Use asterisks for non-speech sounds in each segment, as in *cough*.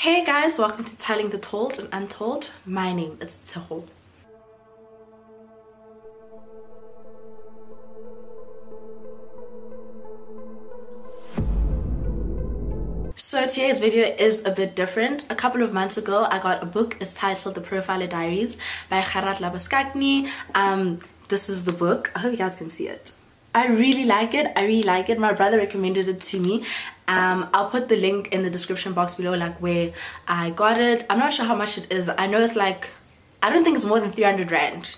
Hey guys, welcome to Telling the Told and Untold. My name is Tshego. So today's video is a bit different. A couple of months ago, I got a book. It's titled The Profiler Diaries by Gerard Labuschagne. Um, this is the book. I hope you guys can see it. I really like it. I really like it. My brother recommended it to me. Um, I'll put the link in the description box below, like where I got it. I'm not sure how much it is. I know it's like, I don't think it's more than 300 rand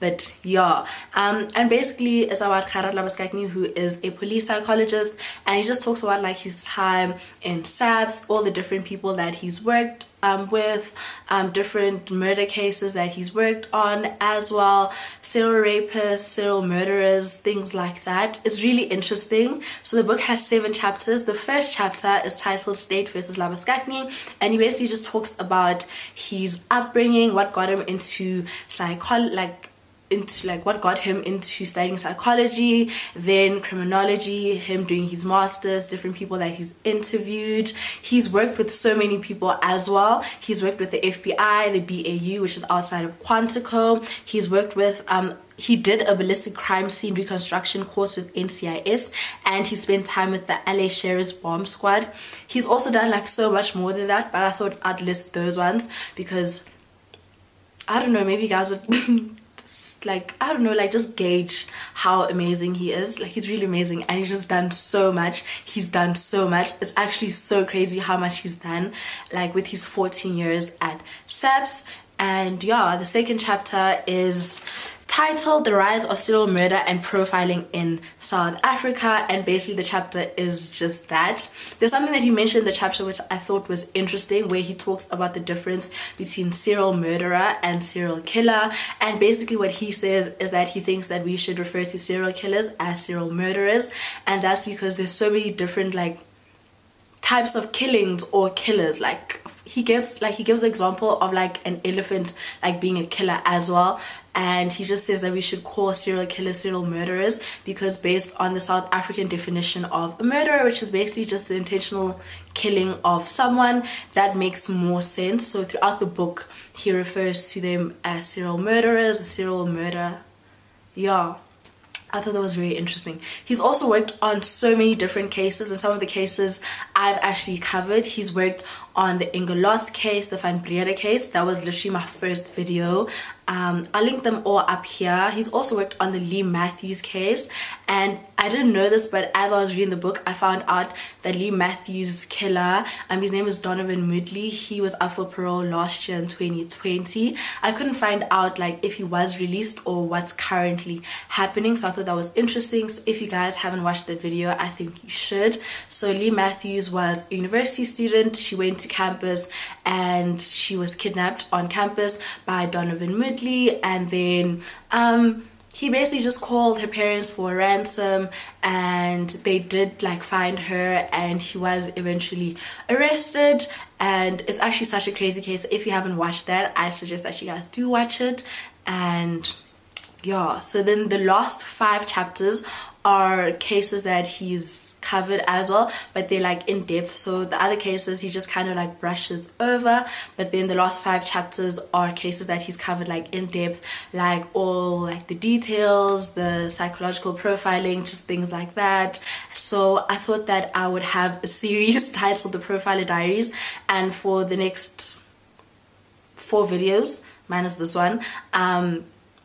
but yeah um, and basically it's about Gerard Labuschagne who is a police psychologist and he just talks about like his time in SAPS all the different people that he's worked um, with um, different murder cases that he's worked on as well serial rapists serial murderers things like that. It's really interesting. So the book has seven chapters. The first chapter is titled state versus Labuschagne and he basically just talks about his upbringing what got him into psychology like into like what got him into studying psychology then criminology him doing his masters different people that he's interviewed. He's worked with so many people as well. He's worked with the fbi the bau which is outside of quantico. He's worked with um he did a ballistic crime scene reconstruction course with NCIS and he spent time with the LA Sheriff's Bomb Squad. He's also done like so much more than that, but I thought I'd list those ones because I don't know, maybe you guys would *laughs* like I don't know like just gauge how amazing he is. Like he's really amazing and he's just done so much. He's done so much. It's actually so crazy how much he's done like with his 14 years at SAPS and yeah the second chapter is titled The Rise of Serial Murder and Profiling in South Africa and basically the chapter is just that. There's something that he mentioned in the chapter which I thought was interesting where he talks about the difference between serial murderer and serial killer and basically what he says is that he thinks that we should refer to serial killers as serial murderers and that's because there's so many different like types of killings or killers like he gives like he gives the example of like an elephant like being a killer as well and he just says that we should call serial killers serial murderers because based on the South African definition of a murderer which is basically just the intentional killing of someone that makes more sense so throughout the book he refers to them as serial murderers serial murder yeah I thought that was very interesting. He's also worked on so many different cases and some of the cases I've actually covered. He's worked on the Inge Lotz case, the Van Breda case. That was literally my first video. Um, I'll link them all up here. He's also worked on the Leigh Matthews case and I didn't know this but as I was reading the book I found out that Leigh Matthews killer, um, his name is Donovan Moodley. He was up for parole last year in 2020. I couldn't find out like if he was released or what's currently happening so I thought that was interesting. So if you guys haven't watched that video I think you should. So Leigh Matthews was a university student. She went to campus and she was kidnapped on campus by Donovan Moodley and then um, he basically just called her parents for a ransom and they did like find her and he was eventually arrested. And it's actually such a crazy case. If you haven't watched that i suggest that you guys do watch it. And yeah so then the last five chapters are cases that he's covered as well but they're like in depth. So the other cases he just kind of like brushes over. But then the last five chapters are cases that he's covered like in depth like all like the details the psychological profiling just things like that. So I thought that I would have a series *laughs* titled the profiler diaries. And for the next four videos minus this one um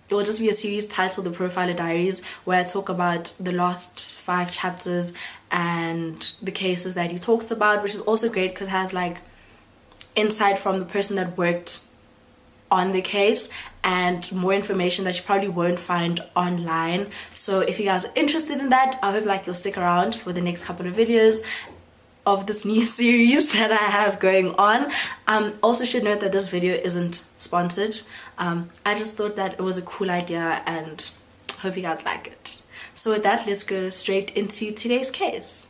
it will just be a series titled The Profiler Diaries where I talk about the last five chapters and the cases that he talks about, which is also great because it has like insight from the person that worked on the case and more information that you probably won't find online. So if you guys are interested in that i hope like you'll stick around for the next couple of videos of this new *laughs* series that I have going on. Um, also should note that this video isn't sponsored. Um, I just thought that it was a cool idea and hope you guys like it. So with that, let's go straight into today's case.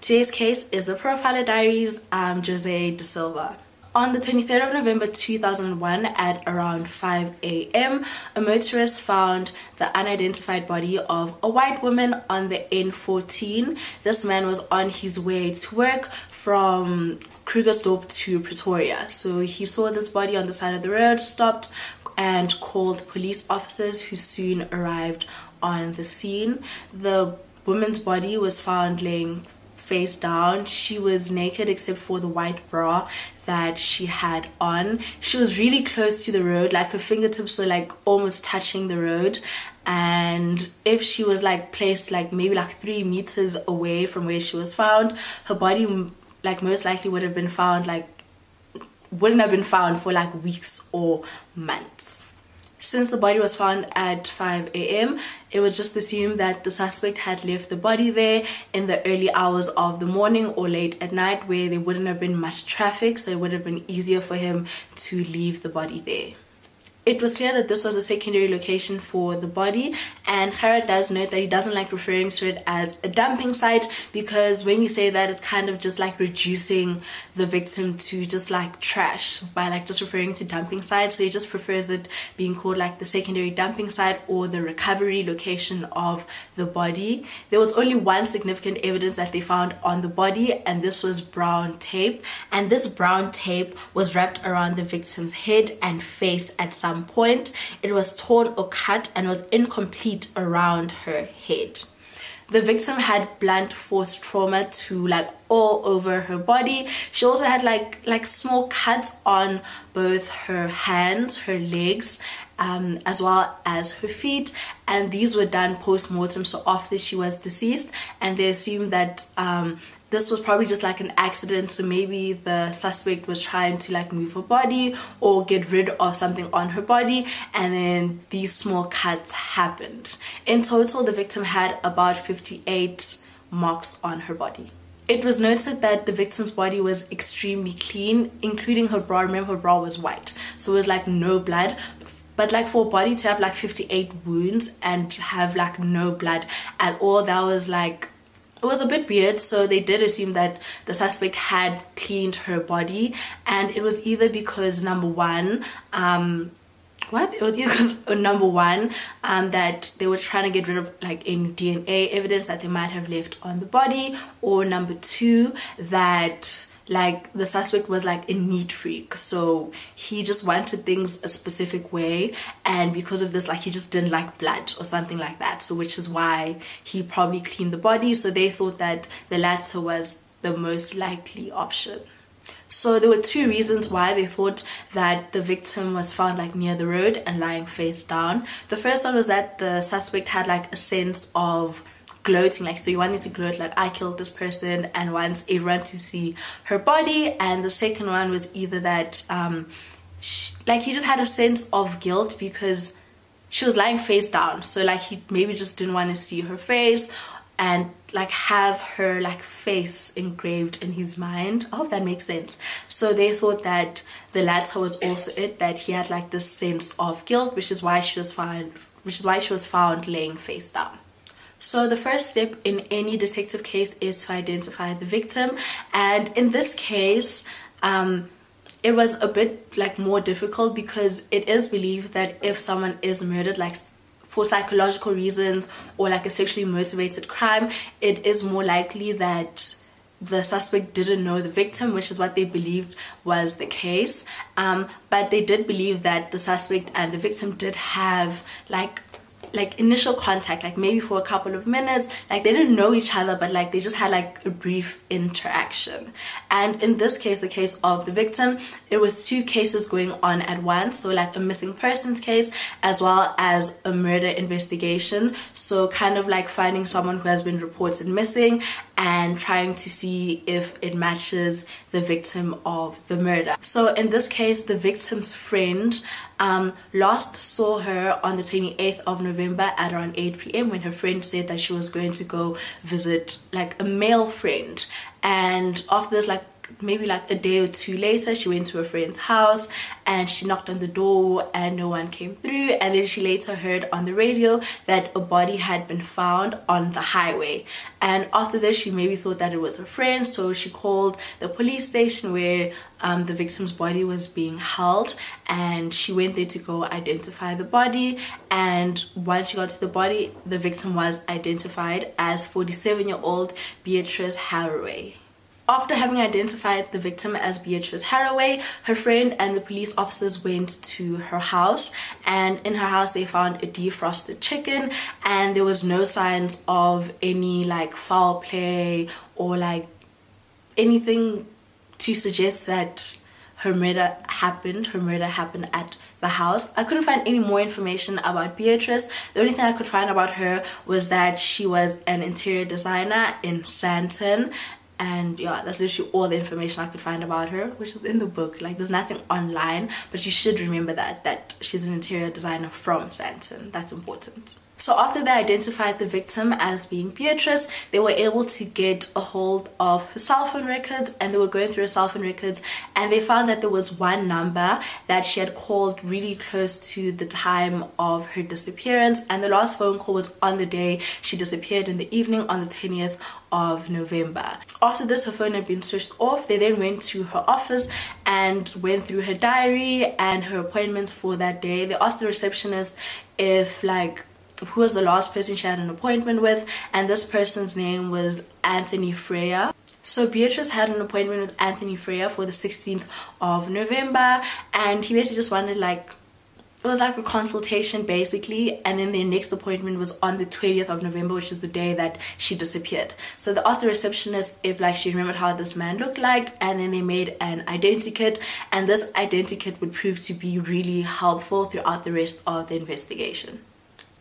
Today's case is the Profiler Diaries, um, Jose Da Silva. On the 23rd of November 2001 at around 5 a.m., a motorist found the unidentified body of a white woman on the N14. This man was on his way to work from Krugersdorp to Pretoria. So he saw this body on the side of the road, stopped and called police officers who soon arrived on the scene. The woman's body was found laying face down. She was naked except for the white bra that she had on. She was really close to the road, like her fingertips were like almost touching the road. And if she was like placed like maybe like three meters away from where she was found, her body like most likely would have been found like wouldn't have been found for like weeks or months. Since the body was found at 5 a.m., it was just assumed that the suspect had left the body there in the early hours of the morning or late at night where there wouldn't have been much traffic, so it would have been easier for him to leave the body there. It was clear that this was a secondary location for the body and Gerard does note that he doesn't like referring to it as a dumping site because when you say that it's kind of just like reducing the victim to just like trash by like just referring to dumping site so he just prefers it being called like the secondary dumping site or the recovery location of the body. There was only one significant evidence that they found on the body and this was brown tape and this brown tape was wrapped around the victim's head and face at some some point. It was torn or cut and was incomplete around her head. The victim had blunt force trauma to like all over her body. She also had like like small cuts on both her hands, her legs, um, as well as her feet, and these were done post mortem. So after she was deceased, and they assumed that um, this was probably just like an accident so maybe the suspect was trying to like move her body or get rid of something on her body and then these small cuts happened. In total the victim had about 58 marks on her body. It was noted that the victim's body was extremely clean including her bra. Remember her bra was white so it was like no blood. But like for a body to have like 58 wounds and have like no blood at all that was like it was a bit weird so they did assume that the suspect had cleaned her body and it was either because number one um what? It was because *laughs* uh, number one um, that they were trying to get rid of like any dna evidence that they might have left on the body or number two that like the suspect was like a neat freak. So he just wanted things a specific way. And because of this like he just didn't like blood or something like that. So which is why he probably cleaned the body. So they thought that the latter was the most likely option. So there were two reasons why they thought that the victim was found like near the road and lying face down. The first one was that the suspect had like a sense of gloating like so you wanted to gloat like I killed this person and wants everyone to see her body and the second one was either that um she, like he just had a sense of guilt because she was lying face down so like he maybe just didn't want to see her face and like have her like face engraved in his mind. I hope that makes sense. So they thought that the latter was also it, that he had like this sense of guilt, which is why she was found which is why she was found laying face down. So the first step in any detective case is to identify the victim and in this case um, it was a bit like more difficult because it is believed that if someone is murdered like for psychological reasons or like a sexually motivated crime it is more likely that the suspect didn't know the victim, which is what they believed was the case. Um, but they did believe that the suspect and the victim did have like like initial contact like maybe for a couple of minutes. Like they didn't know each other but like they just had like a brief interaction. And in this case the case of the victim it was two cases going on at once. So like a missing persons case as well as a murder investigation. So kind of like finding someone who has been reported missing and trying to see if it matches the victim of the murder. So in this case the victim's friend um, last saw her on the 28th of November at around 8 p.m. when her friend said that she was going to go visit like a male friend and after this like maybe like a day or two later she went to a friend's house and she knocked on the door and no one came through. And then she later heard on the radio that a body had been found on the highway. And after this she maybe thought that it was her friend so she called the police station where um, the victim's body was being held. And she went there to go identify the body. And once she got to the body the victim was identified as 47 year old Beatrice Haraway after having identified the victim as Beatrice Haraway, her friend and the police officers went to her house and in her house they found a defrosted chicken and there was no signs of any like foul play or like anything to suggest that her murder happened. Her murder happened at the house. I couldn't find any more information about Beatrice. The only thing I could find about her was that she was an interior designer in Sandton and yeah that's literally all the information i could find about her which is in the book. Like there's nothing online but you should remember that that she's an interior designer from Sandton. That's important so after they identified the victim as being Beatrice, they were able to get a hold of her cell phone records and they were going through her cell phone records and they found that there was one number that she had called really close to the time of her disappearance and the last phone call was on the day she disappeared in the evening on the 20th of November. After this, her phone had been switched off. They then went to her office and went through her diary and her appointments for that day. They asked the receptionist if like who was the last person she had an appointment with and this person's name was Anthony Ferreira. So Beatrice had an appointment with Anthony Ferreira for the 16th of November and he basically just wanted like it was like a consultation basically and then their next appointment was on the 20th of November which is the day that she disappeared so they asked the receptionist if like she remembered how this man looked like and then they made an identikit and this identikit would prove to be really helpful throughout the rest of the investigation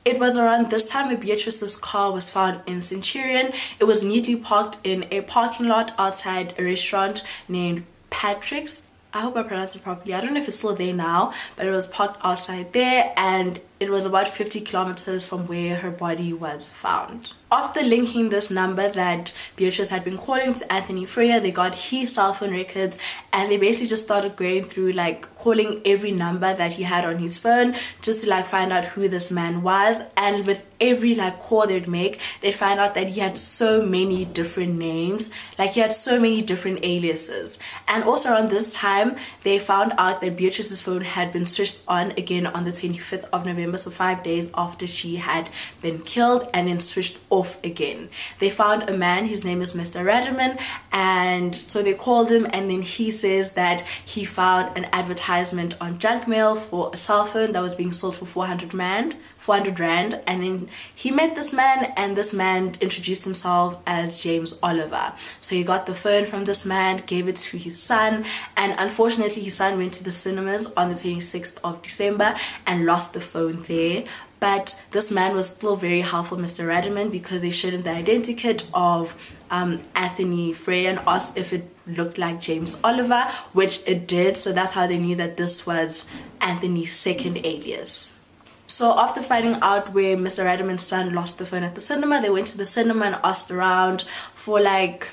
it was around this time that Beatrice's car was found in Centurion. It was neatly parked in a parking lot outside a restaurant named Patrick's. I hope I pronounced it properly. I don't know if it's still there now, but it was parked outside there and it was about 50 kilometers from where her body was found. After linking this number that Beatrice had been calling to Anthony Ferreira, they got his cell phone records and they basically just started going through like calling every number that he had on his phone just to like find out who this man was and with every like call they'd make they'd find out that he had so many different names like he had so many different aliases and also around this time they found out that Beatrice's phone had been switched on again on the 25th of November so five days after she had been killed and then switched off again they found a man his name is Mr. Radiman and so they called him and then he says that he found an advertisement advertisement on junk mail for a cell phone that was being sold for 400 rand 400 rand and then he met this man and this man introduced himself as James Oliver so he got the phone from this man gave it to his son and unfortunately his son went to the cinemas on the 26th of December and lost the phone there but this man was still very helpful Mr. Radiman because they showed him the identikit of um, Anthony Frey and asked if it looked like James Oliver, which it did. So that's how they knew that this was Anthony's second alias. So after finding out where Mr. Radiman's son lost the phone at the cinema, they went to the cinema and asked around for like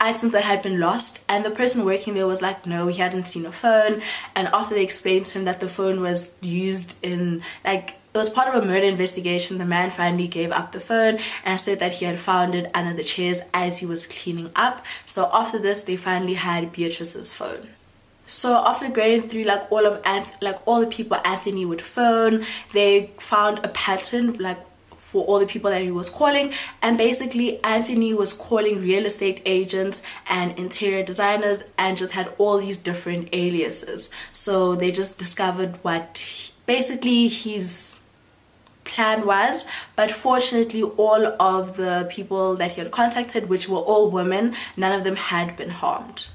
items that had been lost and the person working there was like no he hadn't seen a phone and after they explained to him that the phone was used in like it was part of a murder investigation. The man finally gave up the phone and said that he had found it under the chairs as he was cleaning up. So after this, they finally had Beatrice's phone. So after going through like all of like all the people Anthony would phone, they found a pattern like for all the people that he was calling. And basically Anthony was calling real estate agents and interior designers and just had all these different aliases. So they just discovered what he, basically his plan was. But fortunately all of the people that he had contacted which were all women none of them had been harmed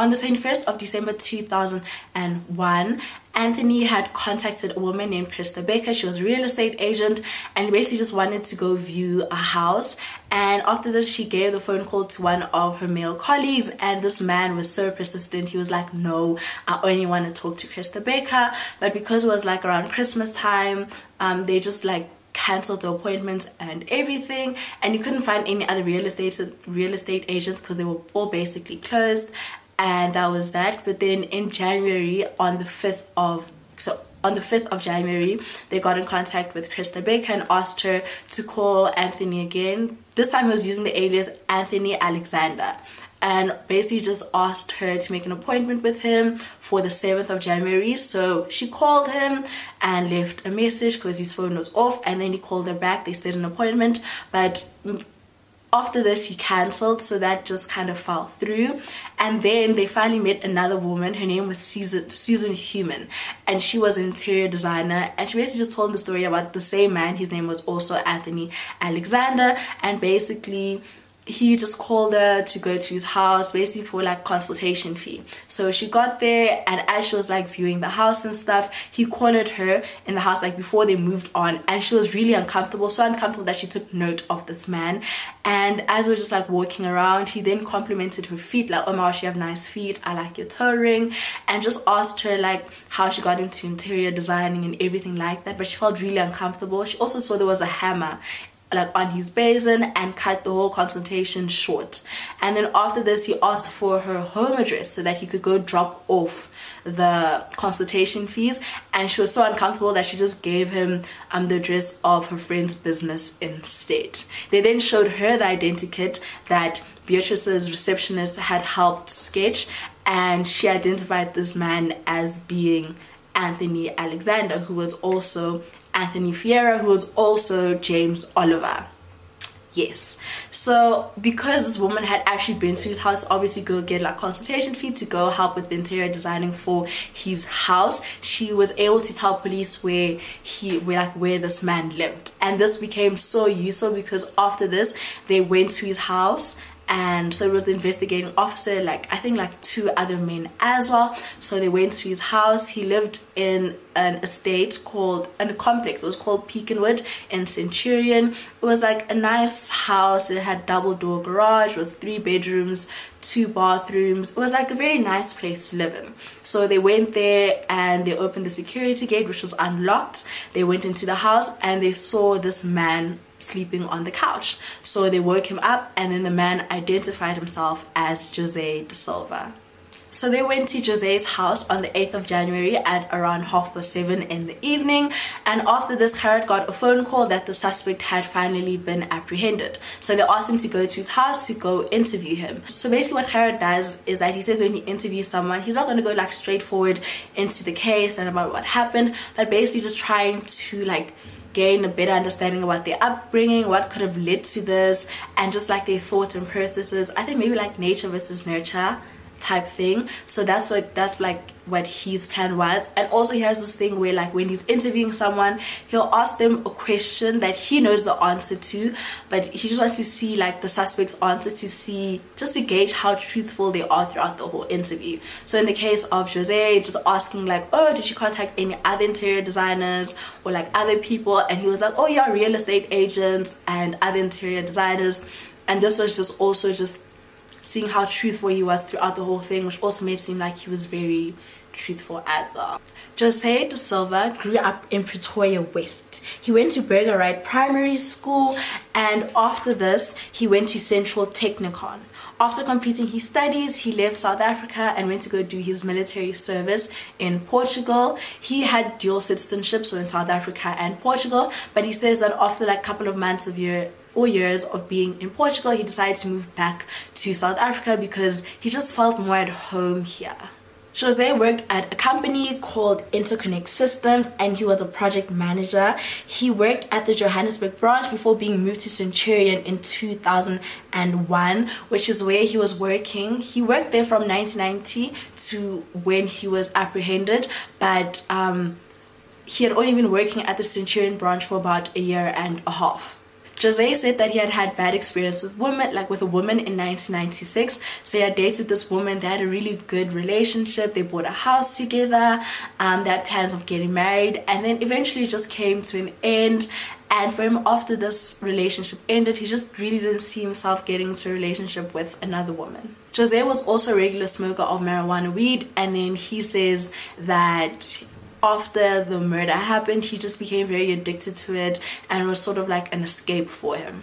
on the 21st of December 2001, Anthony had contacted a woman named Krista Baker. She was a real estate agent and basically just wanted to go view a house. And after this, she gave the phone call to one of her male colleagues. And this man was so persistent. He was like, No, I only want to talk to Krista Baker. But because it was like around Christmas time, um, they just like canceled the appointments and everything and you couldn't find any other real estate real estate agents because they were all basically closed and that was that but then in January on the 5th of so on the 5th of January, they got in contact with Krista Baker and asked her to call Anthony again. This time he was using the alias Anthony Alexander and basically just asked her to make an appointment with him for the 7th of January. So she called him and left a message because his phone was off and then he called her back. They set an appointment but after this he cancelled so that just kind of fell through. And then they finally met another woman. Her name was Susan, Susan Human. And she was an interior designer. And she basically just told him the story about the same man. His name was also Anthony Alexander. And basically he just called her to go to his house basically for like consultation fee. So she got there and as she was like viewing the house and stuff he cornered her in the house like before they moved on. And she was really uncomfortable so uncomfortable that she took note of this man. And as we are just like walking around he then complimented her feet like oh my gosh you have nice feet. I like your toe ring. And just asked her like how she got into interior designing and everything like that but she felt really uncomfortable. She also saw there was a hammer like on his basin and cut the whole consultation short. And then after this he asked for her home address so that he could go drop off the consultation fees. And she was so uncomfortable that she just gave him um, the address of her friend's business instead. They then showed her the identikit that Beatrice's receptionist had helped sketch and she identified this man as being Anthony Alexander who was also Anthony Ferreira, who was also James Oliver. Yes. So because this woman had actually been to his house, obviously go get like consultation fee to go help with the interior designing for his house, she was able to tell police where he where like where this man lived. And this became so useful because after this they went to his house and so it was the investigating officer like i think like two other men as well. So they went to his house. He lived in an estate called in a complex. It was called Peakenwood in Centurion. It was like a nice house. It had double door garage. It was three bedrooms two bathrooms. It was like a very nice place to live in. So they went there and they opened the security gate which was unlocked. They went into the house and they saw this man sleeping on the couch. So they woke him up and then the man identified himself as Jose Da Silva. So they went to Jose's house on the 8th of January at around half past seven in the evening and after this Gerard got a phone call that the suspect had finally been apprehended. So they asked him to go to his house to go interview him. So basically what Gerard does is that he says when he interviews someone he's not going to go like straightforward into the case and about what happened but basically just trying to like gain a better understanding about their upbringing, what could have led to this, and just like their thoughts and processes. I think maybe like nature versus nurture type thing so that's what that's like what his plan was. And also he has this thing where like when he's interviewing someone he'll ask them a question that he knows the answer to but he just wants to see like the suspect's answer to see just to gauge how truthful they are throughout the whole interview. So in the case of Jose just asking like oh did you contact any other interior designers or like other people? And he was like oh yeah real estate agents and other interior designers. And this was just also just seeing how truthful he was throughout the whole thing, which also made it seem like he was very truthful as well. Jose Da Silva grew up in Pretoria West. He went to Burger Wright Primary School and after this he went to Central Technikon. After completing his studies, he left South Africa and went to go do his military service in Portugal. He had dual citizenship, so in South Africa and Portugal, but he says that after like a couple of months of year or years of being in Portugal, he decided to move back to South Africa because he just felt more at home here. Jose worked at a company called Interconnect Systems and he was a project manager. He worked at the Johannesburg branch before being moved to Centurion in 2001, which is where he was working. He worked there from 1990 to when he was apprehended, but um, he had only been working at the Centurion branch for about a year and a half. Jose said that he had had bad experience with women, like with a woman in 1996. So he had dated this woman. They had a really good relationship. They bought a house together. Um, they had plans of getting married, and then eventually it just came to an end. And for him, after this relationship ended, he just really didn't see himself getting into a relationship with another woman. Jose was also a regular smoker of marijuana weed, and then he says that after the murder happened he just became very addicted to it and was sort of like an escape for him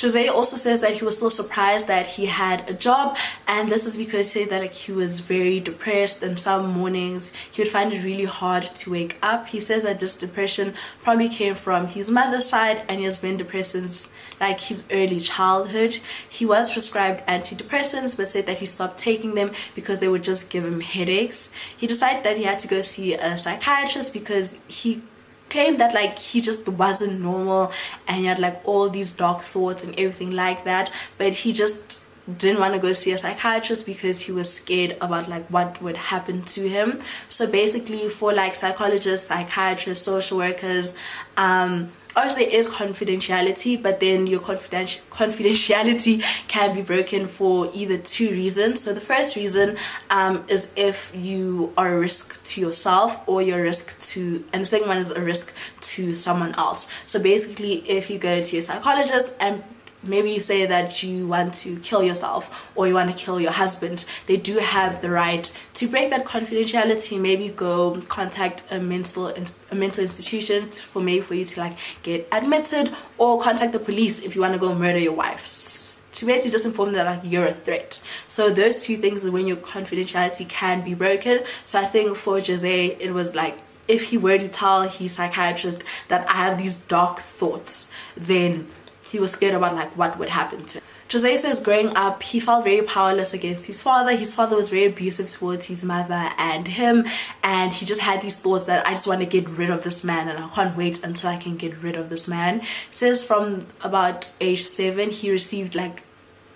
Jose also says that he was still surprised that he had a job and this is because he said that like he was very depressed and some mornings he would find it really hard to wake up. He says that this depression probably came from his mother's side and he has been depressed since like his early childhood. He was prescribed antidepressants but said that he stopped taking them because they would just give him headaches. He decided that he had to go see a psychiatrist because he claimed that like he just wasn't normal and he had like all these dark thoughts and everything like that but he just didn't want to go see a psychiatrist because he was scared about like what would happen to him so basically for like psychologists psychiatrists social workers um obviously there is confidentiality but then your confidenti confidentiality *laughs* can be broken for either two reasons. So the first reason um, is if you are a risk to yourself or you're a risk to and the second one is a risk to someone else. So basically if you go to your psychologist and maybe you say that you want to kill yourself or you want to kill your husband they do have the right to break that confidentiality maybe go contact a mental a mental institution for maybe for you to like get admitted or contact the police if you want to go murder your wife. To basically just inform them that like you're a threat. So those two things are when your confidentiality can be broken. So i think for jose it was like if he were to tell his psychiatrist that i have these dark thoughts then he was scared about like what would happen to him. Jose says growing up he felt very powerless against his father. His father was very abusive towards his mother and him and he just had these thoughts that I just want to get rid of this man and I can't wait until I can get rid of this man. Says from about age 7 he received like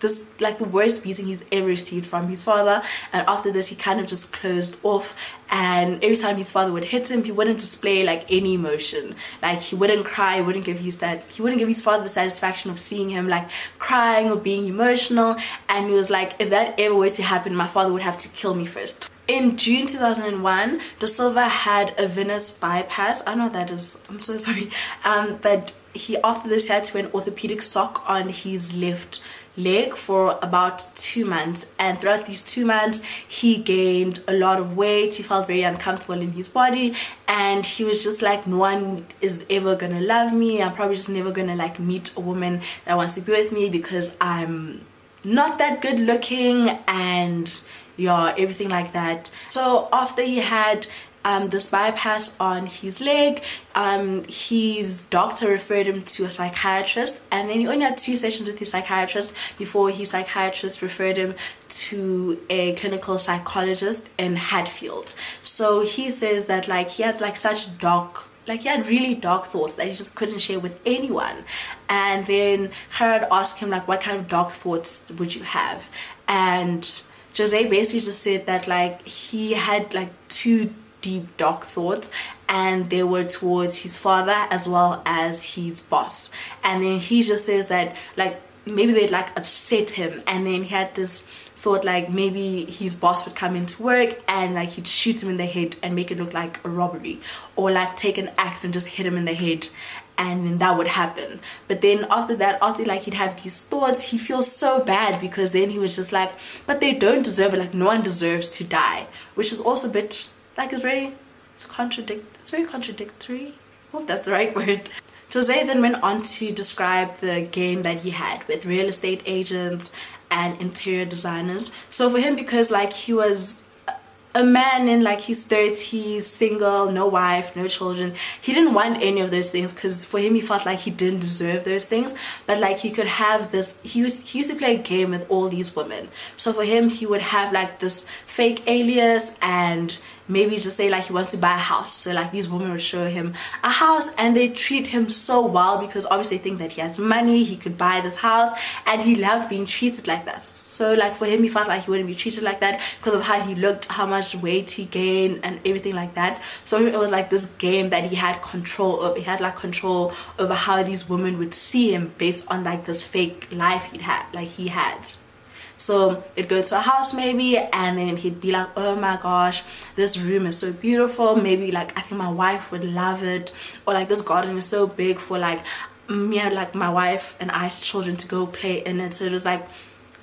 this like the worst beating he's ever received from his father and after this he kind of just closed off and every time his father would hit him he wouldn't display like any emotion like he wouldn't cry wouldn't give his dad he wouldn't give his father the satisfaction of seeing him like crying or being emotional and he was like if that ever were to happen my father would have to kill me first in June 2001, Da Silva had a venous bypass. I know that is. I'm so sorry. Um, but he after this had to wear an orthopedic sock on his left leg for about two months. And throughout these two months he gained a lot of weight. He felt very uncomfortable in his body. And he was just like no one is ever gonna love me. I'm probably just never gonna like meet a woman that wants to be with me because i'm not that good looking and yeah everything like that. So after he had um, this bypass on his leg. Um, his doctor referred him to a psychiatrist and then he only had two sessions with his psychiatrist before his psychiatrist referred him to a clinical psychologist in Hatfield. So he says that like he had like such dark like he had really dark thoughts that he just couldn't share with anyone and then Gerard asked him like what kind of dark thoughts would you have and Jose basically just said that like he had like two deep dark thoughts and they were towards his father as well as his boss. And then he just says that like maybe they'd like upset him. And then he had this thought like maybe his boss would come into work and like he'd shoot him in the head and make it look like a robbery or like take an axe and just hit him in the head and then that would happen. But then after that after like he'd have these thoughts he feels so bad because then he was just like but they don't deserve it. Like no one deserves to die which is also a bit like it's very it's contradict it's very contradictory I hope that's the right word *laughs* Jose then went on to describe the game that he had with real estate agents and interior designers so for him because like he was a man in like his 30s, single, no wife, no children. He didn't want any of those things because for him he felt like he didn't deserve those things. But like he could have this, he used, he used to play a game with all these women. So for him he would have like this fake alias and maybe just say like he wants to buy a house. So like these women would show him a house and they treat him so well because obviously they think that he has money he could buy this house and he loved being treated like that. So like for him he felt like he wouldn't be treated like that because of how he looked how much weight he gained and everything like that. So it was like this game that he had control over he had like control over how these women would see him based on like this fake life he'd had like he had so it'd go to a house maybe and then he'd be like, oh my gosh, this room is so beautiful. Maybe like I think my wife would love it. Or like this garden is so big for like me and like my wife and I's children to go play in it. So it was like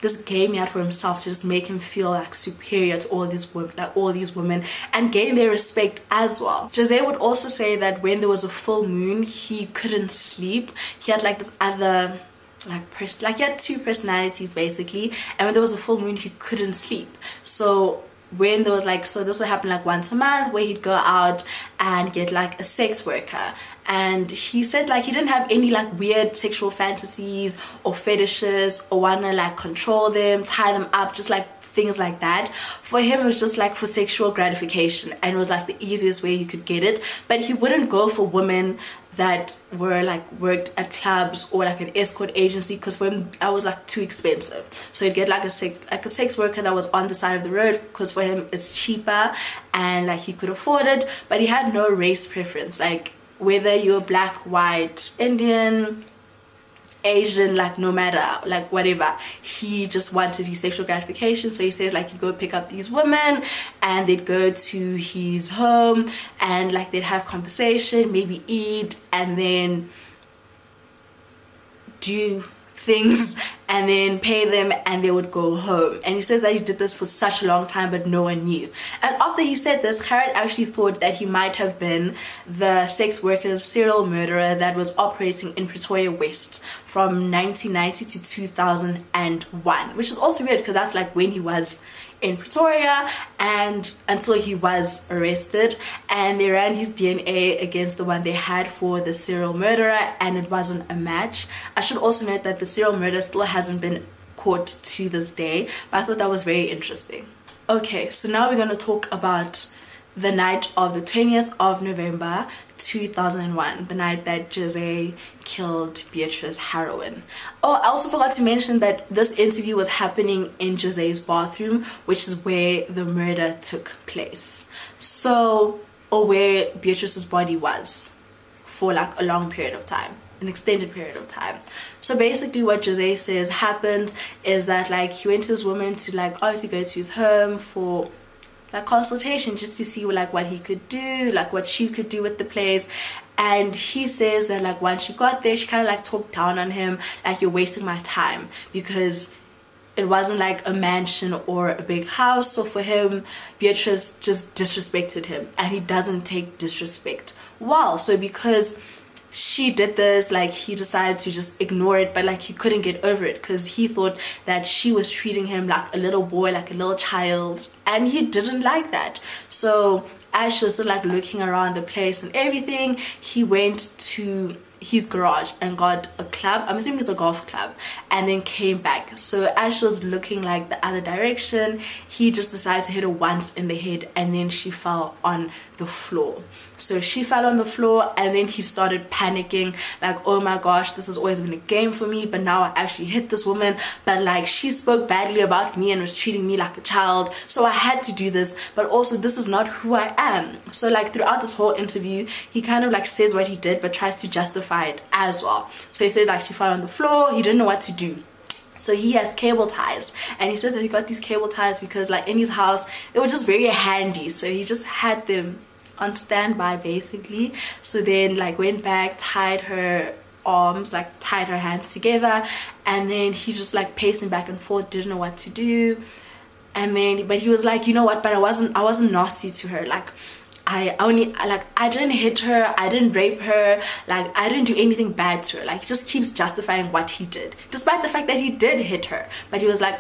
this game he had for himself to just make him feel like superior to all these women like all these women and gain their respect as well jose would also say that when there was a full moon he couldn't sleep he had like this other like pers- like he had two personalities basically and when there was a full moon he couldn't sleep. So when there was like so this would happen like once a month where he'd go out and get like a sex worker. And he said like he didn't have any like weird sexual fantasies or fetishes or wanna like control them tie them up just like things like that. For him it was just like for sexual gratification and it was like the easiest way he could get it. But he wouldn't go for women that were like worked at clubs or like an escort agency because for him that was like too expensive. So he'd get like a sex like a sex worker that was on the side of the road because for him it's cheaper and like he could afford it but he had no race preference. Like whether you're black white indian Asian, like no matter, like whatever. He just wanted his sexual gratification. So he says like he'd go pick up these women and they'd go to his home and like they'd have conversation, maybe eat and then do things and then pay them and they would go home. And he says that he did this for such a long time but no one knew. And after he said this Gerard actually thought that he might have been the sex worker's serial murderer that was operating in Pretoria West from 1990 to 2001 which is also weird because that's like when he was in Pretoria and until he was arrested and they ran his DNA against the one they had for the serial murderer and it wasn't a match. I should also note that the serial murderer still hasn't been caught to this day but I thought that was very interesting. Okay so now we're going to talk about the night of the 20th of November 2001, the night that Jose killed Beatrice Haraway. Oh, I also forgot to mention that this interview was happening in Jose's bathroom, which is where the murder took place. So, or where Beatrice's body was for like a long period of time an extended period of time. So basically what Jose says happens is that like he went to this woman to like obviously go to his home for consultation just to see like what he could do like what she could do with the place. And he says that like once she got there she kind of like talked down on him like you're wasting my time because it wasn't like a mansion or a big house. So for him Beatrice just disrespected him and he doesn't take disrespect. Wow so because she did this like he decided to just ignore it but like he couldn't get over it because he thought that she was treating him like a little boy like a little child and he didn't like that. So as she was still like looking around the place and everything he went to his garage and got a club i'm assuming it's a golf club and then came back. So as she was looking like the other direction he just decided to hit her once in the head and then she fell on the floor. So she fell on the floor and then he started panicking like oh my gosh this has always been a game for me but now I actually hit this woman. But like she spoke badly about me and was treating me like a child so I had to do this. But also this is not who I am. So like throughout this whole interview he kind of like says what he did but tries to justify it as well. So he said like she fell on the floor he didn't know what to do. So he has cable ties. And he says that he got these cable ties because like in his house they were just very handy. So he just had them on standby basically. So then like went back tied her arms like tied her hands together. And then he just like pacing back and forth didn't know what to do. And then but he was like you know what? But I wasn't I wasn't nasty to her. Like I only like I didn't hit her I didn't rape her like I didn't do anything bad to her. Like he just keeps justifying what he did despite the fact that he did hit her. But he was like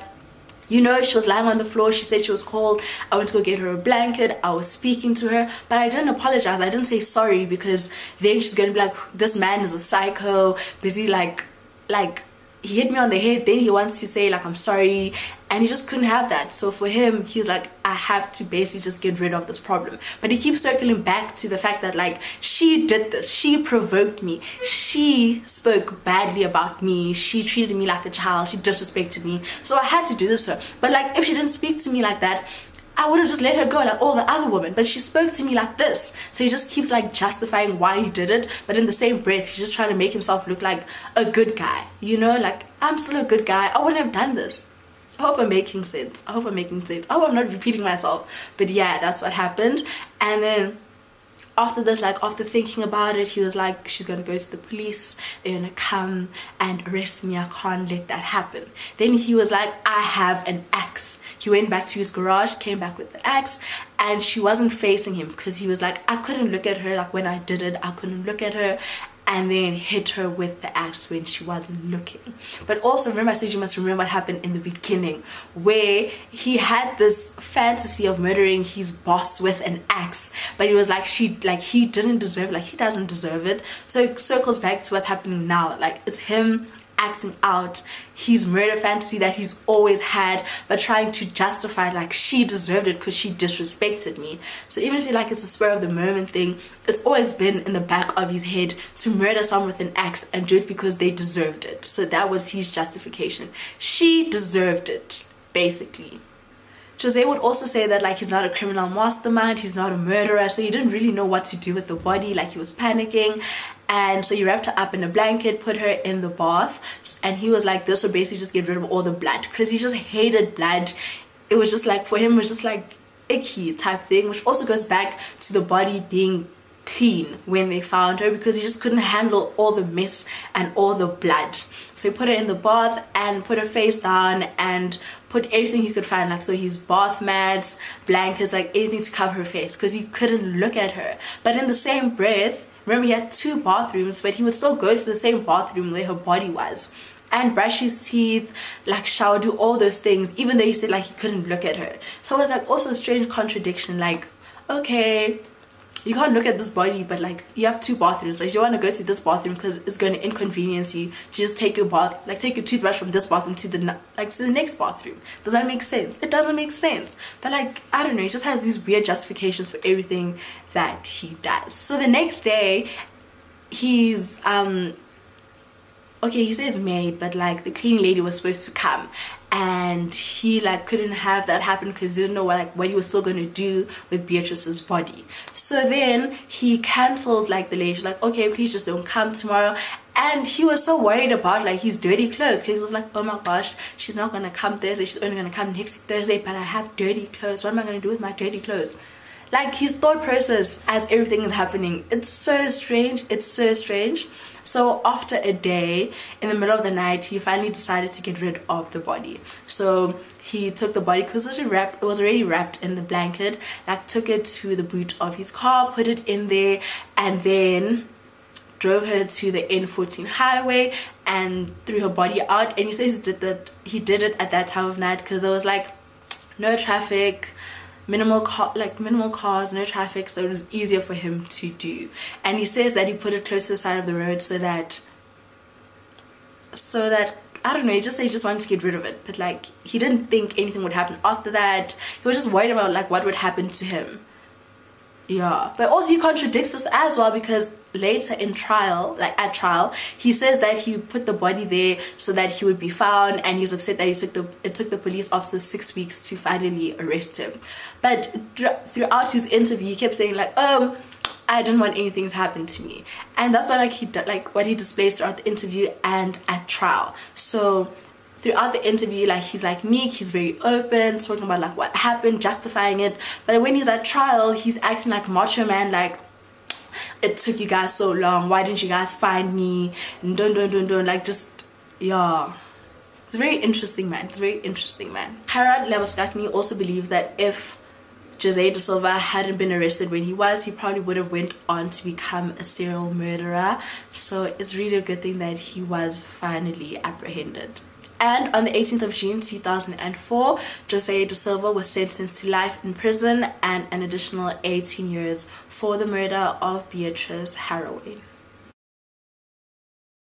you know she was lying on the floor she said she was cold i went to go get her a blanket i was speaking to her but i didn't apologize i didn't say sorry because then she's gonna be like this man is a psycho busy like like he hit me on the head then he wants to say like i'm sorry and he just couldn't have that. So for him he's like i have to basically just get rid of this problem. But he keeps circling back to the fact that like she did this. She provoked me. She spoke badly about me. She treated me like a child. She disrespected me. So i had to do this to her. But like if she didn't speak to me like that I would have just let her go like all the other women. But she spoke to me like this. So he just keeps like justifying why he did it. But in the same breath he's just trying to make himself look like a good guy. You know? Like I'm still a good guy. I wouldn't have done this I hope I'm making sense. I hope I'm making sense. I hope I'm not repeating myself. But yeah, that's what happened. And then after this like after thinking about it he was like she's gonna go to the police they're gonna come and arrest me i can't let that happen then he was like i have an axe he went back to his garage came back with the axe and she wasn't facing him because he was like i couldn't look at her like when i did it i couldn't look at her and then hit her with the axe when she wasn't looking. But also remember I said you must remember what happened in the beginning where he had this fantasy of murdering his boss with an axe but he was like she like he didn't deserve like he doesn't deserve it so it circles back to what's happening now like it's him acting out. His murder fantasy that he's always had but trying to justify like she deserved it because she disrespected me. So even if you like it's a spur of the moment thing it's always been in the back of his head to murder someone with an axe and do it because they deserved it. So that was his justification. She deserved it basically Jose would also say that like he's not a criminal mastermind, he's not a murderer, so he didn't really know what to do with the body, like he was panicking. And so he wrapped her up in a blanket, put her in the bath, and he was like, this would basically just get rid of all the blood because he just hated blood. It was just like, for him, it was just like icky type thing, which also goes back to the body being clean when they found her because he just couldn't handle all the mess and all the blood. So he put her in the bath and put her face down and put everything he could find like so his bath mats, blankets, like anything to cover her face because he couldn't look at her. But in the same breath, remember he had two bathrooms but he would still go to the same bathroom where her body was and brush his teeth, like shower, do all those things, even though he said like he couldn't look at her. So it was like also a strange contradiction, like, okay, you can't look at this body but like you have two bathrooms. Like you want to go to this bathroom because it's going to inconvenience you to just take your bath like take your toothbrush from this bathroom to the like to the next bathroom. Does that make sense? It doesn't make sense. But like i don't know he just has these weird justifications for everything that he does. So the next day he's um okay he says maid but like the cleaning lady was supposed to come and he like couldn't have that happen because he didn't know what like what he was still going to do with Beatrice's body. So then he cancelled like the lady like okay please just don't come tomorrow. And he was so worried about like his dirty clothes because he was like oh my gosh she's not gonna come Thursday she's only gonna come next Thursday but I have dirty clothes. What am I gonna do with my dirty clothes like his thought process as everything is happening it's so strange it's so strange so after a day, in the middle of the night, he finally decided to get rid of the body. So he took the body because it, wrapped, it was already wrapped in the blanket, like took it to the boot of his car, put it in there, and then drove her to the N14 highway and threw her body out. And he says he did that he did it at that time of night because there was like no traffic minimal car like minimal cars no traffic so it was easier for him to do and he says that he put it close to the side of the road so that so that I don't know, he just he just wanted to get rid of it. But like he didn't think anything would happen after that. He was just worried about like what would happen to him yeah. But also he contradicts this as well because later in trial like at trial he says that he put the body there so that he would be found and he's upset that he took the it took the police officers six weeks to finally arrest him. But throughout his interview he kept saying like um I didn't want anything to happen to me. And that's why like he like what he displays throughout the interview and at trial. So throughout the interview like he's like meek he's very open talking about like what happened justifying it. But when he's at trial he's acting like macho man like it took you guys so long. Why didn't you guys find me? And don't don't don't don't like just yeah. It's a very interesting man. It's very interesting man. Gerard Labuschagne also believes that if Jose Da Silva hadn't been arrested when he was, he probably would have went on to become a serial murderer. So it's really a good thing that he was finally apprehended. And on the 18th of June 2004, Jose Da Silva was sentenced to life in prison and an additional 18 years for the murder of Beatrice Haraway.